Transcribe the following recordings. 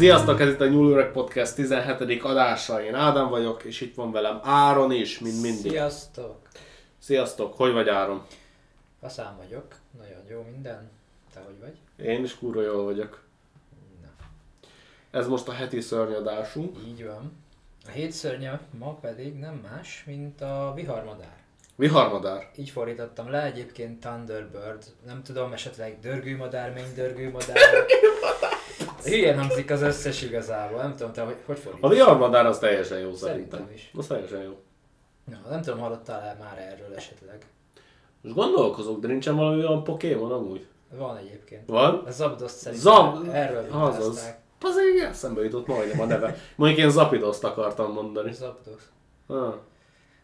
Sziasztok, ez itt a Nyúlőreg Podcast 17. adása. Én Ádám vagyok, és itt van velem Áron is, mint mindig. Sziasztok! Sziasztok, hogy vagy Áron? Faszán vagyok, nagyon jó minden. Te hogy vagy? Én is kurva jól vagyok. Na, Ez most a heti szörnyadásunk. így van. A hétszörnye ma pedig nem más, mint a viharmadár. Viharmadár. Így fordítottam le, egyébként Thunderbird. Nem tudom, esetleg dörgőmadár, mennydörgőmadár. Hülyen hangzik az összes igazából, nem tudom, te hogy, hogy A fordítod? viharmadár az teljesen jó szerintem. Szerintem is. Az teljesen jó. Na, nem tudom, hallottál-e már erről esetleg? Most gondolkozok, de nincsen valami olyan Pokémon amúgy? Van egyébként. Van? A Zapdos szerintem Zab... erről vitázták. Azért eszembe jutott majdnem a neve. Mondjuk én Zapidoszt akartam mondani. Zapdos. Ah.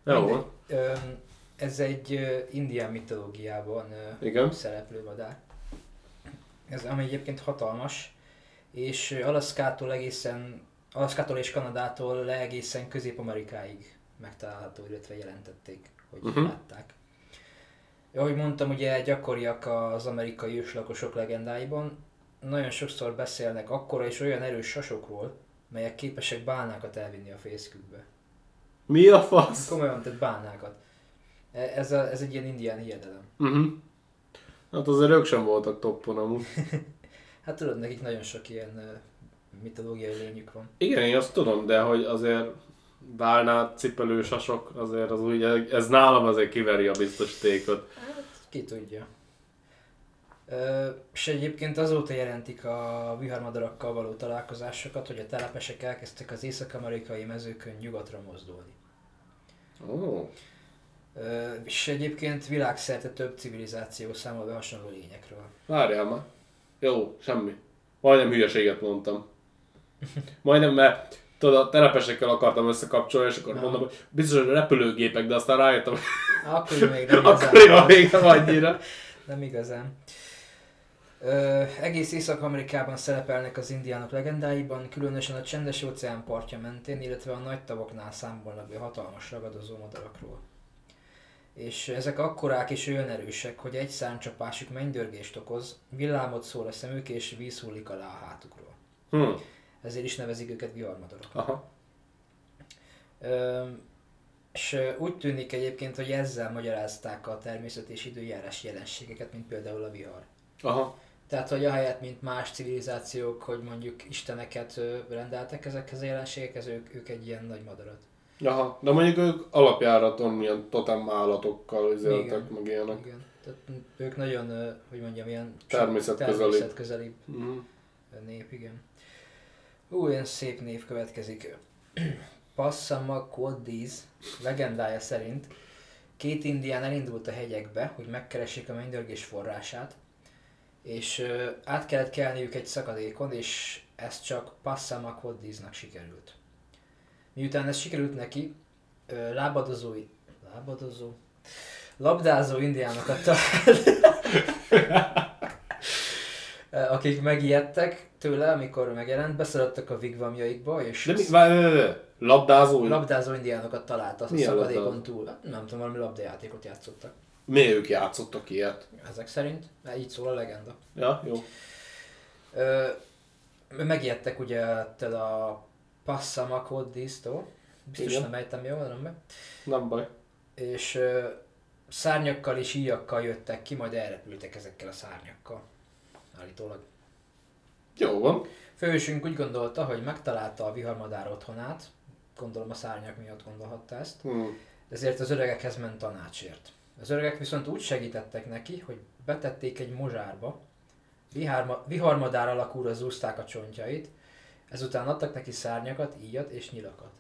Jó Mindegy. van. Ez egy indián mitológiában Igen. szereplő madár. Ez ami egyébként hatalmas, és Alaszkától egészen, Alaszkától és Kanadától le egészen Közép-Amerikáig megtalálható, illetve jelentették, hogy Mhm. uh-huh. látták. Ahogy mondtam, ugye gyakoriak az amerikai őslakosok legendáiban, nagyon sokszor beszélnek akkora és olyan erős sasokról, melyek képesek bálnákat elvinni a fészkükbe. Mi a fasz? Komolyan, tehát bálnákat. E- Ez, a, ez egy ilyen indián hiedelem. Uh-huh. Hát azért ők sem voltak toppon amúgy. Hát tudod, nekik nagyon sok ilyen mitológiai lényük van. Igen, én azt tudom, de hogy azért bálnát cipelő sasok, azért az úgy, ez nálam azért kiveri a biztosítékot. Ki tudja. Ö, és egyébként azóta jelentik a viharmadarakkal való találkozásokat, hogy a telepesek elkezdtek az észak-amerikai mezőkön nyugatra mozdulni. Ó, Ö, és egyébként világszerte több civilizáció számol be hasonló lényekről. várjál már. Jó, semmi. Majdnem hülyeséget mondtam. Majdnem, mert tudod, a telepesekkel akartam összekapcsolni, és akkor Na. mondom, hogy biztos, hogy repülőgépek, de aztán rájöttem, Akkor még nem igazán. akkoriban még nem annyira. Nem igazán. Ö, egész Észak-Amerikában szerepelnek az indiánok legendáiban, különösen a csendes óceán partja mentén, illetve a nagy tavaknál számolnak be hatalmas ragadozó madarakról. És ezek akkorák és olyan erősek, hogy egy szárnycsapásuk mennydörgést okoz, villámot szól a szemük és víz hullik alá a hátukról. Hm. Ezért is nevezik őket. Ö, és úgy tűnik egyébként, hogy ezzel magyarázták a természet és időjárás jelenségeket, mint például a vihar. Aha. Tehát, hogy ahelyett, mint más civilizációk, hogy mondjuk isteneket rendeltek ezekhez a jelenségekhez, ők, ők egy ilyen nagy madarat. Aha. De mondjuk ők alapjáraton milyen totem állatokkal Igen. meg ilyenek. Igen. Tehát ők nagyon, hogy mondjam, ilyen Természetközeli. természetközeli Mhm. nép, igen. Ú, ilyen szép név következik. Passamaquoddies legendája szerint két indián elindult a hegyekbe, hogy megkeressék a mennydörgés forrását, és át kellett kelniük egy szakadékon, és ez csak Passamaquoddiesnak sikerült. Miután ez sikerült neki, ö, lábadozó, labdázó indiánokat talált, akik megijedtek tőle, amikor megjelent, beszaladtak a vigvamjaikba, és De mi, várj, várj, várj. labdázó? labdázó indiánokat talált a Milyen szakadékon labdázó? túl. Nem tudom, valami labdajátékot játszottak. Miért ők játszottak ilyet? Ezek szerint, mert így szól a legenda. Ja, jó. Ö, megijedtek ugye ettől a Passamaquoddies-tól. Biztos Igen. nem ejtem jól, nem be. Nem baj. És ö, szárnyakkal és íjakkal jöttek ki, majd elrepültek ezekkel a szárnyakkal. Állítólag. Jó van. Főhősünk úgy gondolta, hogy megtalálta a viharmadár otthonát, gondolom a szárnyak miatt gondolhatta ezt, Hm. ezért az öregekhez ment tanácsért. Az öregek viszont úgy segítettek neki, hogy betették egy mozsárba, vihárma, viharmadár alakúra zúzták a csontjait, ezután adtak neki szárnyakat, íjat és nyilakat.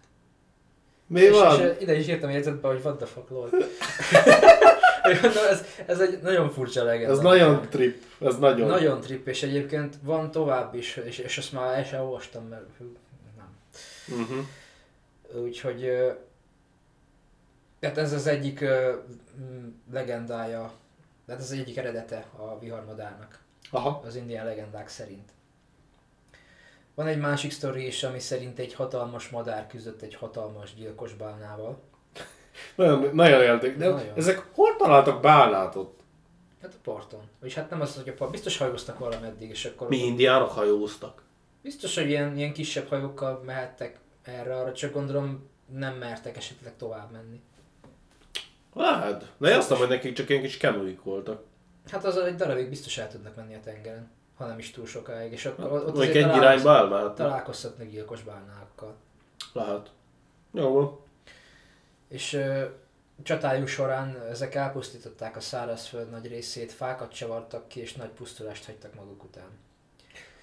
Mi és, van? és ide is írtam jegyzetbe, hogy what the fuck, lol. Ez, ez egy nagyon furcsa legenda. Ez nagyon trip. Ez nagyon. Nagyon trip, és egyébként van tovább is, és, és ezt már el sem olvastam, mert nem. Uh-huh. Úgyhogy ö, hát ez az egyik legendája, tehát ez az egyik eredete a viharmadárnak, Aha. az indián legendák szerint. Van egy másik sztori is, ami szerint egy hatalmas madár küzdött egy hatalmas gyilkos bálnával. Nagyon, nagyon élték. De Nagyon. ezek hol találtak bálnátot? Hát a parton. Vagyis hát nem az, hogy a part, biztos hajóztak valameddig, és akkor... Mi indiánok hajóztak. Biztos, hogy ilyen, ilyen kisebb hajókkal mehettek erre, arra csak gondolom nem mertek esetleg tovább menni. Lehet. De én azt mondom, hogy nekik csak ilyen kis kenuik voltak. Hát az egy darabig biztos el tudnak menni a tengeren, ha nem is túl sokáig, és akkor ott azért egy találkoz- irányba elmehetnek. találkozhatnak gyilkos bálnákkal. Lehet. Jó van. És ö, csatájuk során ezek elpusztították a szárazföld nagy részét, fákat csavartak ki, és nagy pusztulást hagytak maguk után.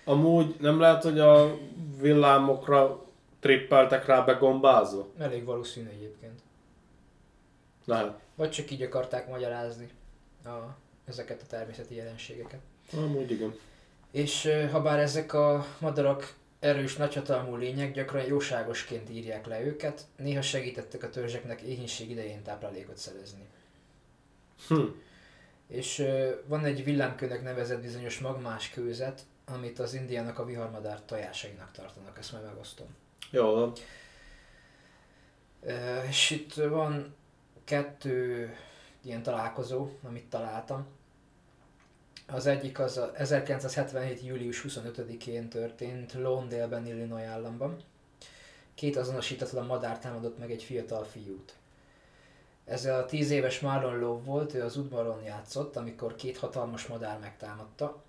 Amúgy nem lehet, hogy a villámokra trippeltek rá begombázva? Elég valószínű egyébként. Lehet. Vagy csak így akarták magyarázni a, ezeket a természeti jelenségeket. Amúgy igen. És ha bár ezek a madarak erős, nagyhatalmú lények, gyakran jóságosként írják le őket, néha segítettek a törzseknek éhínség idején táplálékot szerezni. Hm. És van egy villámkőnek nevezett bizonyos magmás kőzet, amit az indiának a viharmadár tojásainak tartanak, ezt majd megosztom. Jó van. És itt van kettő ilyen találkozó, amit találtam. Az egyik az a 1977. július 25-én történt Lawndale-ben, Illinois államban. Két azonosítatlan madár támadott meg egy fiatal fiút. Ez a 10 éves Marlon Lowe volt, ő az udvaron játszott, amikor két hatalmas madár megtámadta.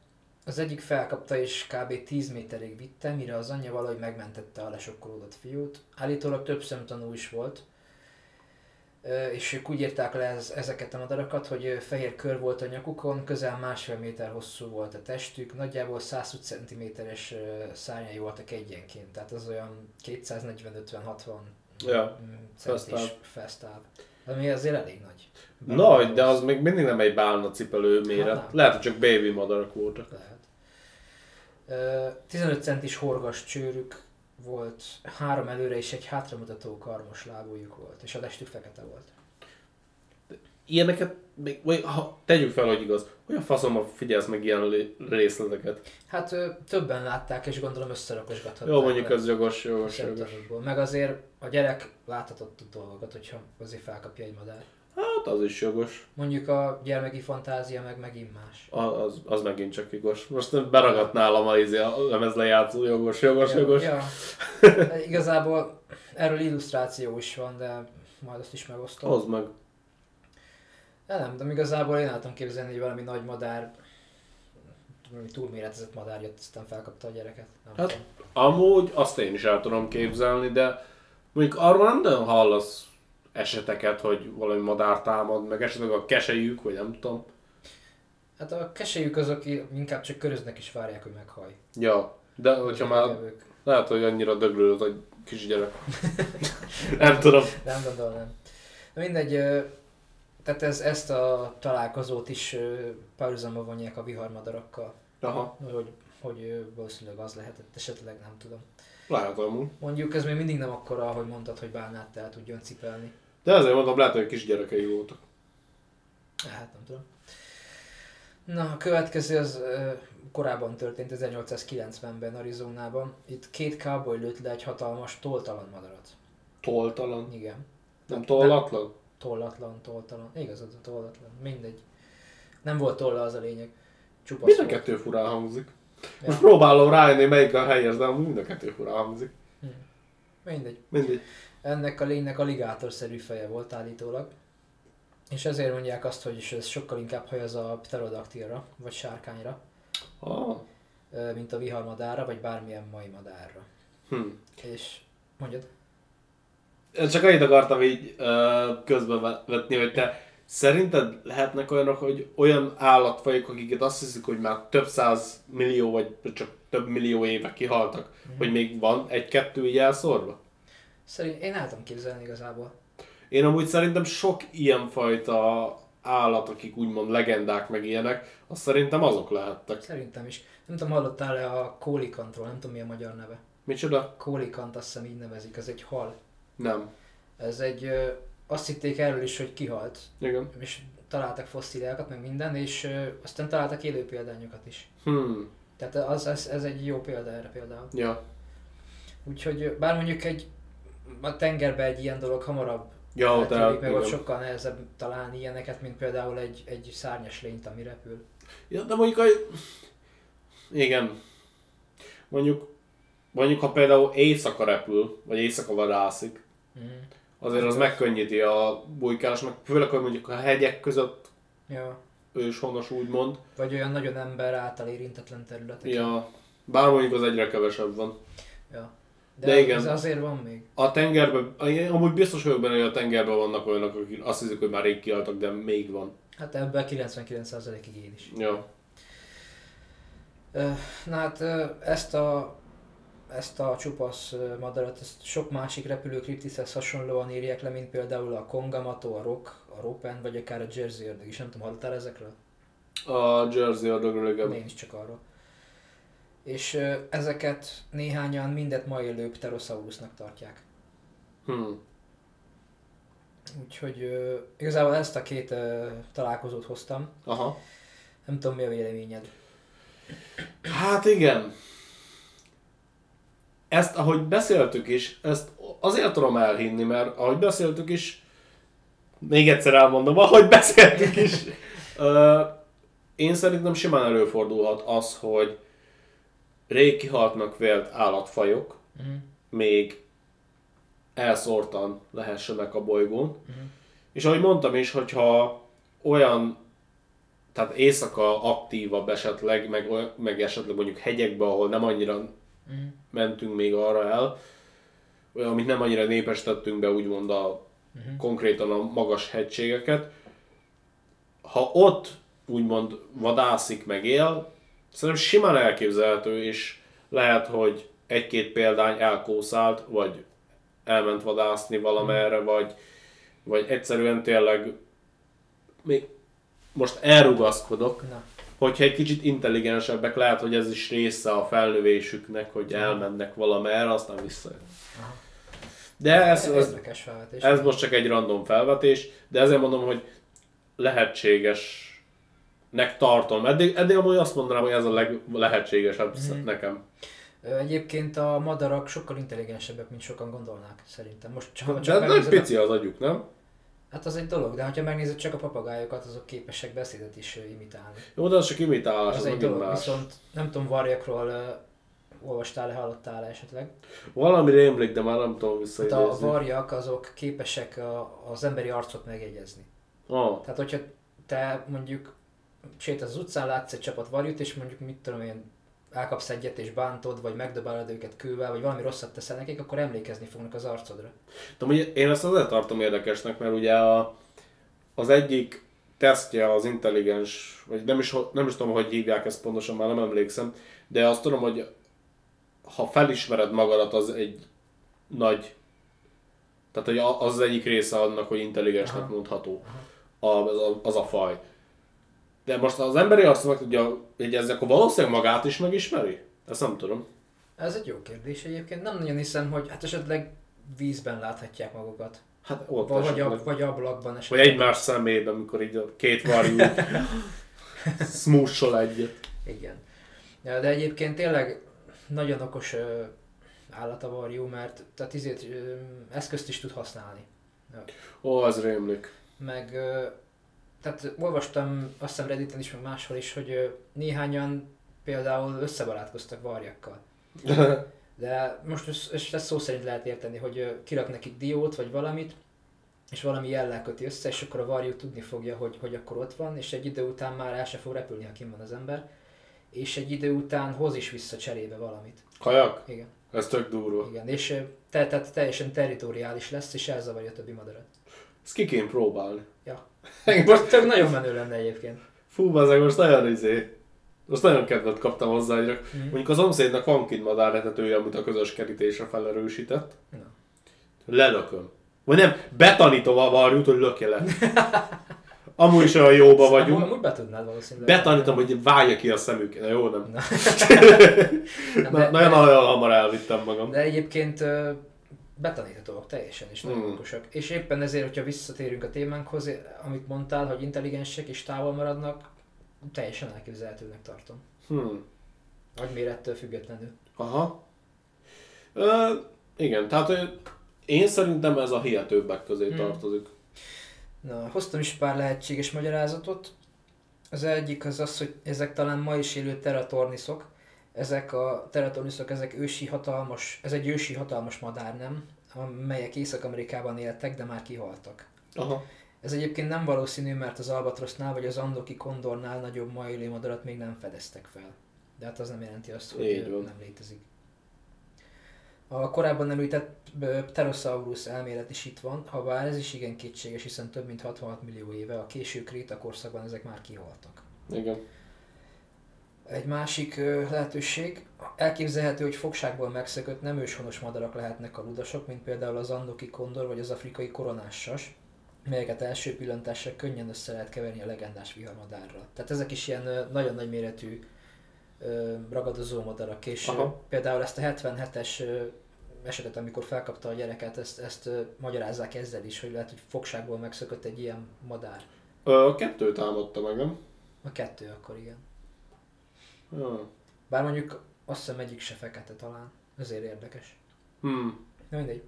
Az egyik felkapta és kb. 10 méterig vitte, mire az anyja valahogy megmentette a lesokkolódott fiút. Állítólag több szemtanú is volt, és ők úgy írták le ez, ezeket a madarakat, hogy fehér kör volt a nyakukon, közel másfél méter hosszú volt a testük, nagyjából 120 cm-es szárnyai voltak egyenként, tehát az olyan 240-50-60 Ja, mm, fesztáv. centis fesztáv. Ami azért elég nagy. Nagy, de az még mindig nem egy bálna cipelő méret. Hát. Lehet, hogy csak baby madarak voltak. Lehet. Ö, 15 centis horgas csőrük volt, három előre és egy hátramutató karmos lábújuk volt, és a testük fekete volt. Ilyeneket, még, vagy ha tegyük fel, hogy igaz, olyan faszomban figyelsz meg ilyen részleteket. Hát ö, többen látták, és gondolom összerakosgathatták. Jó, mondjuk ez jogos, jogos, jogos. Meg azért a gyerek láthatott dolgokat, hogyha azért felkapja egy madár. Hát az is jogos. Mondjuk a gyermeki fantázia meg megint más. A- Az, az megint csak jogos. Most beragadt nálam a, izé, a lemezlejátszó, jogos, jogos, jogos. Ja. Igazából erről illusztráció is van, de majd azt is megosztom. Hozd meg. De nem, de igazából én tudom képzelni, hogy valami nagy madár, valami túlméretezett madár jött, aztán felkapta a gyereket. Nem Hát, tudom. Amúgy azt én is el tudom képzelni, de mondjuk arról nem nagyon hallasz eseteket, hogy valami madár támad, meg esetleg a keselyük, vagy nem tudom. Hát a keselyük azok inkább csak köröznek és várják, hogy meghaj. Ja, de hogyha már Ők- lehet, hogy annyira döglődött, hogy kisgyerek. nem tudom. Nem gondolom. Na mindegy, tehát ez, ezt a találkozót is párhuzamba vonják a viharmadarakkal, Aha, hogy, hogy valószínűleg az lehetett, esetleg nem tudom. lehet amúgy. Mondjuk ez még mindig nem akkora, ahogy mondtad, hogy bálnát el tudjon cipelni. De ezért mondom, lehet, hogy kisgyerekei voltak. Hát nem tudom. Na, a következő az korábban történt 1890-ben Arizonában. Itt két cowboy lőtt le egy hatalmas toltalan madarat. Toltalan. Igen. Nem tollatlan? Tollatlan, toltalan. Igazad, tollatlan. Mindegy. Nem volt tolla az a lényeg. Csupasz Mind a volt. kettő furán hangzik. Ja. Most próbálom rájönni, melyik a helyes, de mind a kettő furán hangzik. Hm. Mindegy. Mindegy. Ennek a lénynek aligátorszerű feje volt állítólag. És ezért mondják azt, hogy ez sokkal inkább hajaz a pterodaktilra, vagy sárkányra, ö, mint a viharmadára, vagy bármilyen mai madárra. Hm. És mondjad? Én csak annyit akartam így ö, közbevetni, hogy te szerinted lehetnek olyanok, hogy olyan állatfajok, akiket azt hiszik, hogy már több száz millió, vagy csak több millió éve kihaltak, Mhm. hogy még van egy-kettő így elszórva? Szerint én el tudom képzelni igazából. Én amúgy szerintem sok ilyenfajta állat, akik úgymond legendák meg ilyenek, azt szerintem azok lehettek. Szerintem is. Nem tudom, hallottál-e a kólikantról, nem tudom mi a magyar neve. Micsoda? Kólikant azt hiszem így nevezik, ez egy hal. Nem. Ez egy, azt hitték erről is, hogy kihalt, Igen. és találtak fosszíliákat, meg minden, és aztán találtak élő példányokat is. Hmm. Tehát az, ez, ez egy jó példa erre például. Ja. Úgyhogy bár mondjuk egy a tengerben egy ilyen dolog hamarabb Ja, eltűnik, tehát meg ott sokkal nehezebb találni ilyeneket, mint például egy, egy szárnyas lényt, ami repül. Ja, de mondjuk a... Igen. Mondjuk mondjuk ha például éjszaka repül, vagy éjszaka vadászik, Mm. azért az megkönnyíti a bujkálásnak, főleg, hogy mondjuk a hegyek között Ja. őshonos úgymond. Vagy olyan nagyon ember által érintetlen területek. Ja, bár mondjuk az egyre kevesebb van. ja. De De, igen. ez azért van még. A tengerben, amúgy biztos vagyok benne, hogy a tengerben vannak olyanok, akik azt hiszik, hogy már rég kihaltak, de még van. Hát ebben 99%-ig én is. Ja. Na hát ezt a, ezt a csupasz madarat, ezt sok másik repülő kriptiszhez hasonlóan írják le, mint például a Kongamato, a Rock, a Ropen, vagy akár a Jersey ördög is. Nem tudom, hallottál ezekről? A Jersey ördögről, igen. Én is csak arról. És ezeket néhányan mindet ma élő pterosaurusnak tartják. Hmm. Úgyhogy igazából ezt a két találkozót hoztam. Aha. Nem tudom, mi a véleményed. Hát igen. Ezt, ahogy beszéltük is, ezt azért tudom elhinni, mert ahogy beszéltük is, még egyszer elmondom, ahogy beszéltük is, ö, én szerintem simán előfordulhat az, hogy rég kihaltnak vélt állatfajok, Mhm. még elszórtan lehessenek a bolygón. Mhm. És ahogy mondtam is, hogyha olyan, tehát éjszaka aktívabb esetleg, meg, meg esetleg mondjuk hegyekbe, ahol nem annyira Mhm. mentünk még arra el, olyan, amit nem annyira népesítettünk be, úgymond a, Mhm. konkrétan a magas hegységeket, ha ott úgymond vadászik meg él, szerintem simán elképzelhető, és lehet, hogy egy-két példány elkószált, vagy elment vadászni valamerre, vagy, vagy egyszerűen tényleg még most elrugaszkodok, Na, hogyha egy kicsit intelligensebbek, lehet, hogy ez is része a felnövésüknek, hogy elmennek valamerre, aztán visszajön. De ez, ez, felvetés. ez most csak egy random felvetés, de ezért mondom, hogy lehetségesnek tartom. Eddig, eddig amúgy azt mondanám, hogy ez a leg, lehetségesebb Mhm. nekem. Egyébként a madarak sokkal intelligensebbek, mint sokan gondolnák, szerintem. Most csak, De csak nagy megnézed a- pici az agyuk, nem? Hát az egy dolog, de ha megnézed csak a papagájokat, azok képesek beszédet is imitálni. Jó, de az csak imitálás, Az az egy dolog, más. viszont nem tudom, varjakról ö, olvastál-e, hallottál-e esetleg? Valami rémlik, de már nem tudom Hát a varjak azok képesek a, az emberi arcot megjegyezni. Ah, Tehát, hogyha te mondjuk sétálsz az utcán, látsz egy csapat varjút, és mondjuk mit tudom én, elkapsz egyet és bántod, vagy megdobálod őket kővel, vagy valami rosszat teszel nekik, akkor emlékezni fognak az arcodra. de ugye én ezt azért tartom érdekesnek, mert ugye a, az egyik tesztje az intelligens, vagy nem is, nem is tudom, hogy hívják ezt pontosan, már nem emlékszem, de azt tudom, hogy ha felismered magadat, az egy nagy, tehát hogy az az egyik része annak, hogy intelligensnek Aha. mondható az, a, az a faj. De most az emberi azt meg tudja jegyezni, akkor valószínűleg magát is megismeri? Ezt nem tudom. Ez egy jó kérdés egyébként. Nem nagyon hiszem, hogy hát esetleg vízben láthatják magukat. Hát ott Vagy, esetleg. ab, vagy ablakban Vagy esetleg. egymás szemében, amikor így a két varjú smússol egyet. Igen. Ja, de egyébként tényleg nagyon okos ö, állat a varjú, mert tehát izét, ö, eszközt is tud használni. Ó, az rémlik. Meg, ö, tehát olvastam azt hiszem Redditen is, meg máshol is, hogy néhányan például összebarátkoztak varjakkal. De most ezt- ezt szó szerint lehet érteni, hogy kirak nekik diót vagy valamit, és valami jellel köti össze, és akkor a varjú tudni fogja, hogy, hogy akkor ott van, és egy idő után már el se fog repülni, ha kim van az ember, és egy idő után hoz is vissza cserébe valamit. Kajak? Igen, Ez tök durva. igen. És te, tehát teljesen territoriális lesz, és elzavarja a többi madarat. Ezt ki kéne próbálni. Ja. Most, tök nagyon menő lenne egyébként. fú, ezek most nagyon izé. Most nagyon kedvet kaptam hozzá, hogy Mhm. mondjuk az szomszédnak van kint madáretetője, amit a közös kerítésre felerősített. Na. Lelököm. Vagy nem, betanítom a varjút, hogy lökje le. Amúgy is olyan jóba vagyunk. amúgy be tudnád valószínűleg. Betanítom, hogy válja ki a szemük. Na jó, nem. Na. Na, de, nagyon, de, nagyon hamar elvittem magam. de egyébként betaníthatóak teljesen, és nagyon Hmm. okosak. És éppen ezért, hogyha visszatérünk a témánkhoz, amit mondtál, hogy intelligensek és távol maradnak, teljesen elképzelhetőnek tartom. Hmm. Agymérettől függetlenül. Aha. Ö, igen, tehát én szerintem ez a hihetőbbek közé Hmm. tartozik. Na, hoztam is pár lehetséges magyarázatot. Az egyik az az, hogy ezek talán ma is élő teratorniszok, Ezek a teratonuszok, ezek ősi hatalmas, ez egy ősi hatalmas madár, nem? Amelyek Észak-Amerikában éltek, de már kihaltak. Aha. Ez egyébként nem valószínű, mert az albatrosznál vagy az andoki kondornál nagyobb majlé madarat még nem fedeztek fel. De hát az nem jelenti azt, hogy Így van. nem létezik. A korábban említett Pterosaurus elmélet is itt van, ha bár ez is igen kétséges, hiszen több mint 66 millió éve, a késő kréta korszakban ezek már kihaltak. Igen. Egy másik lehetőség, elképzelhető, hogy fogságból megszökött nem őshonos madarak lehetnek a ludasok, mint például az andoki kondor vagy az afrikai koronássas, melyeket első pillantásra könnyen össze lehet keverni a legendás viharmadárral. Tehát ezek is ilyen nagyon nagy méretű ragadozó madarak, és Aha. például ezt a 77-es ö, esetet, amikor felkapta a gyereket, ezt, ezt magyarázzák ezzel is, hogy lehet, hogy fogságból megszökött egy ilyen madár. Ö, kettő támadta meg, nem? A kettő akkor igen. Ja. Bár mondjuk azt hiszem egyik se fekete talán, ezért érdekes. Hmm. Na mindegy.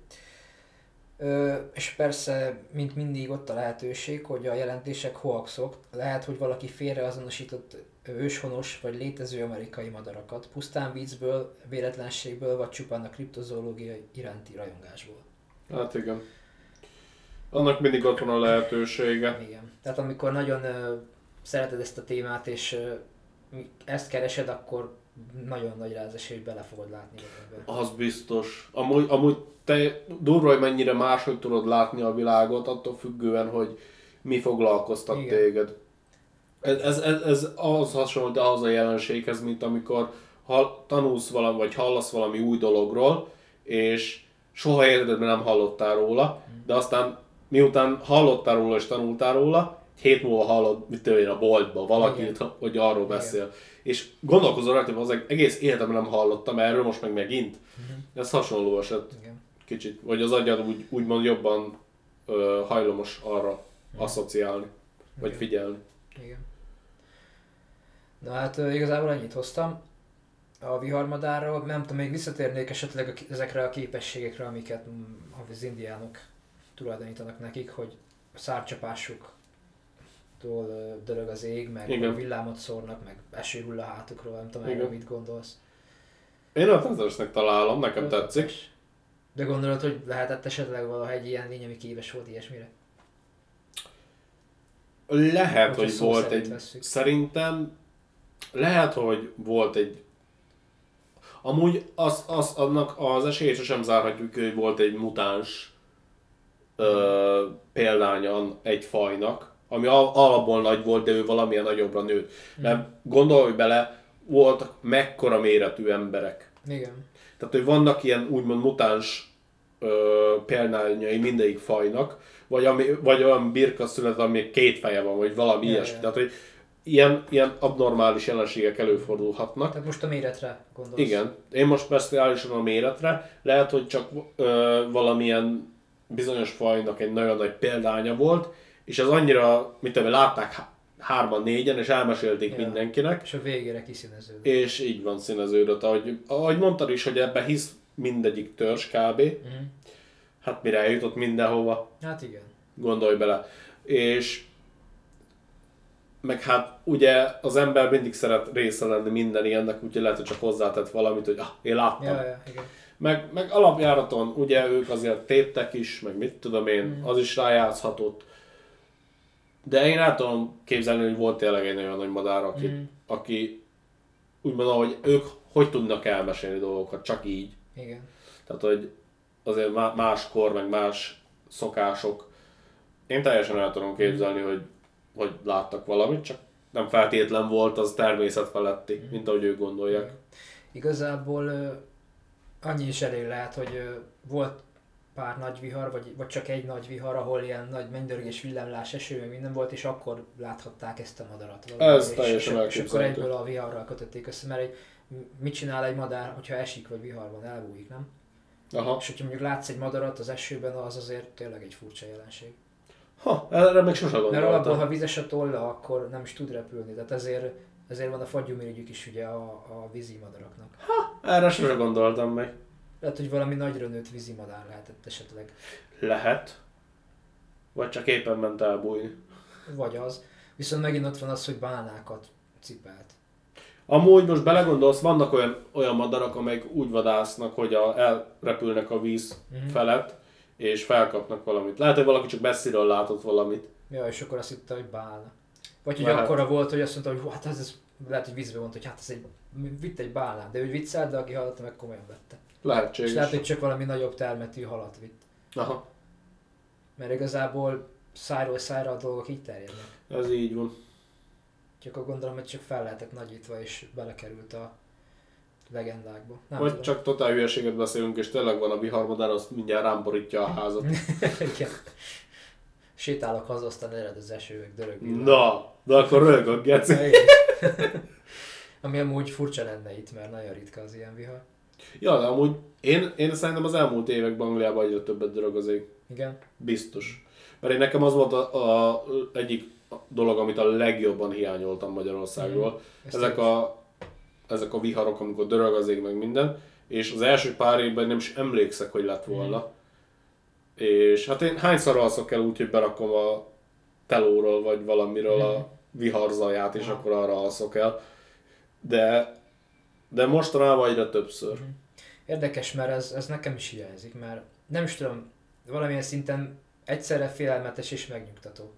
Ö, és persze, mint mindig ott a lehetőség, hogy a jelentések hoaxok. Lehet, hogy valaki félreazonosított őshonos vagy létező amerikai madarakat, pusztán viccből, véletlenségből, vagy csupán a kriptozoológia iránti rajongásból. Hát igen. Annak mindig ott van a lehetősége. Igen. Tehát amikor nagyon ö, szereted ezt a témát, és ö, ezt keresed, akkor nagyon nagy rá az esély, hogy bele fogod látni ebbe. Az biztos. Amúgy, amúgy te durva, hogy mennyire máshogy tudod látni a világot, attól függően, hogy mi foglalkoztat Igen. téged. Ez, ez, ez, ez az hasonlít ahhoz a jelenséghez, mint amikor hall, tanulsz valami, vagy hallasz valami új dologról, és soha életedben nem hallottál róla, de aztán miután hallottál róla és tanultál róla, hét múlva hallod, mit tudom a boltba valakit, Igen. hogy arról beszél. És gondolkozol rajta, hogy az egész életemben nem hallottam erről, most meg megint. Ez hasonló eset Igen. kicsit. Vagy az agyad úgy, úgymond jobban ö, hajlamos arra asszociálni, vagy Igen. figyelni. Igen. Na hát igazából ennyit hoztam a viharmadárról. Nem tudom, még visszatérnék esetleg a, ezekre a képességekre, amiket az indiánok tulajdonítanak nekik, hogy a ö, dörög az ég, meg Igen. villámot szórnak, meg eső hull a hátukról, nem tudom, erről mit gondolsz. Én ötletesnek találom, nekem Ötletes. tetszik. De gondolod, hogy lehetett esetleg valahogy ilyen lény, ami képes volt ilyesmire? Lehet, Hogyha hogy volt egy... vesszük. Szerintem lehet, hogy volt egy... Amúgy az, az, annak az esélyt sem zárhatjuk, hogy volt egy mutáns ö, példánya egy fajnak, ami al- alapból nagy volt, de ő valamilyen nagyobbra nőtt. Mert gondolj bele, voltak mekkora méretű emberek. Igen. Tehát, hogy vannak ilyen úgymond mutáns ö, példányai mindegyik fajnak, vagy, ami, vagy olyan birka szület, ami két feje van, vagy valami Ja, ilyesmi. ja. Tehát, hogy ilyen, ilyen abnormális jelenségek előfordulhatnak. Tehát most a méretre gondolsz? Igen. Én most speciálisan a méretre, lehet, hogy csak ö, valamilyen bizonyos fajnak egy nagyon nagy példánya volt, és ez annyira, mit tudom, látták há- hárman, négyen, és elmesélték Ja. mindenkinek, És a végére kiszíneződött. és így van színeződött, ahogy, ahogy mondtad is, hogy ebbe hisz mindegyik törzs kb. Mhm. Hát mire eljutott mindenhova, Hát igen. gondolj bele. És meg hát ugye az ember mindig szeret része lenni minden ilyennek, úgyhogy lehet, hogy csak hozzátett valamit, hogy ah, én láttam. Ja, ja, igen. Meg, meg alapjáraton ugye ők azért téptek is, meg mit tudom én, Mm. az is rájátszhatott. De én el tudom képzelni, hogy volt tényleg egy olyan nagy madár, aki, Mhm. aki úgymond, ahogy ők hogy tudnak elmesélni dolgokat, csak így. Igen. Tehát, hogy azért má- más kor, meg más szokások. Én teljesen el tudom képzelni, hogy, hogy láttak valamit, csak nem feltétlen volt az természet feletti, mint ahogy ők gondolják. Igazából annyi is elég lehet, hogy volt pár nagy vihar, vagy, vagy csak egy nagy vihar, ahol ilyen nagy mennydörgés, villámlás, eső, meg minden volt, és akkor láthatták ezt a madarat. Ez és, teljesen és, és akkor egyből a viharral kötötték össze, mert egy, mit csinál egy madár, hogyha esik vagy vihar van, elbújik, nem? Aha. És hogyha mondjuk látsz egy madarat az esőben, az azért tényleg egy furcsa jelenség. Ha, erre még sose Mert gondoltam. alapból, ha vizes a tolla, akkor nem is tud repülni, tehát ezért, ezért van a fagyumirigyük is ugye a, a vízi madaraknak. Erre sose gondoltam meg. Lehet, hogy valami nagyra nőtt vízimadár lehetett esetleg. Lehet. Vagy csak éppen ment elbújni. Vagy az. Viszont megint ott van az, hogy bálnákat cipelt. Amúgy most belegondolsz, vannak olyan, olyan madarak, amelyek úgy vadásznak, hogy a, elrepülnek a víz Mhm. felett, és felkapnak valamit. Lehet, hogy valaki csak messziről látott valamit. Ja, és akkor azt hitte, hogy bálna. Vagy hogy akkora volt, hogy azt mondta, hogy hát ez, ez lehet, hogy vízbe mondta, hogy hát ez egy, vitt egy bálnát, de ő viccelt, de aki hallotta, meg komolyan vette. És Lehetséges. lehet, hogy csak valami nagyobb termetű halat vitt. Aha, Mert igazából szájról szájra a dolgok így terjednek. ez így van. Csak akkor gondolom, hogy csak fel lehetett nagyítva, és belekerült a legendákba. Nem Vagy tudom. csak totál hülyeséget beszélünk, és tényleg van a viharmadár, azt mindjárt rám borítja a házat. Igen. Sétálok haza, aztán ered az eső, meg dörög. Na, de akkor rögök, Geci. Ami amúgy furcsa lenne itt, mert nagyon ritka az ilyen vihar. Ja, de amúgy én, én szerintem az elmúlt években Angliában egyre többet ég. Igen. Biztos. Mert én nekem az volt a, a egyik dolog, amit a legjobban hiányoltam Magyarországról. Ezt Ezek a, ezek a viharok, amikor dörög az ég, meg minden. És az első pár évben nem is emlékszek, hogy lett volna. És hát én hányszor alszok el úgy, hogy berakom a telóról, vagy valamiről a viharzaját, és Aha. akkor arra alszok el. De, de mostanában egyre többször. Érdekes, mert ez, ez nekem is hiányzik, mert nem is tudom, valamilyen szinten egyszerre félelmetes és megnyugtató.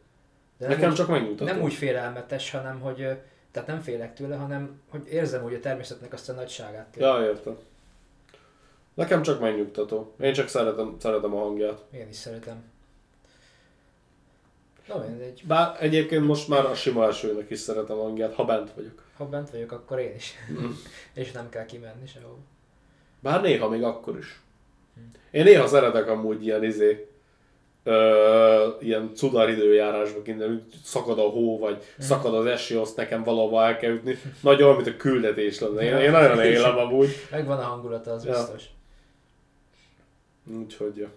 De nem Nekem úgy, csak megmutató. nem úgy félelmetes, hanem hogy, tehát nem félek tőle, hanem hogy érzem úgy a természetnek azt a nagyságát. tényleg. Ja, értem. Nekem csak megnyugtató. Én csak szeretem, szeretem a hangját. Én is szeretem. Na mindegy, Bár egyébként most már a sima esőnek is szeretem hangját, ha bent vagyok. ha bent vagyok, akkor én is. Mm. és nem kell kimenni sehol. Bár néha még akkor is. Én néha szeretek amúgy ilyen izé, ö, ilyen cudar időjárásba innen, úgy szakad a hó, vagy szakad az eső, azt nekem valahova el kell jutni. Nagyon, mint a küldetés lenne. Én, én nagyon élem amúgy. Megvan a hangulata, az Ja. biztos. Úgyhogy, ja.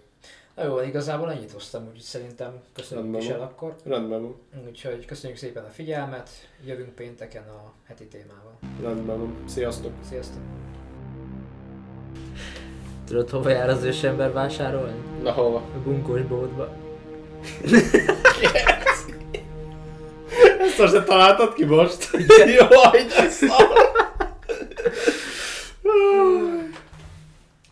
Na jó, igazából ennyit hoztam, úgyhogy szerintem köszönjük is el akkor. Rendben. Úgyhogy köszönjük szépen a figyelmet, jövünk pénteken a heti témával. Rendben. Sziasztok! Sziasztok! Tudod, hova jár az ősember vásárolni? Na hova? A bunkós bódba. Ezt most találtad ki most? Jaj, de szar!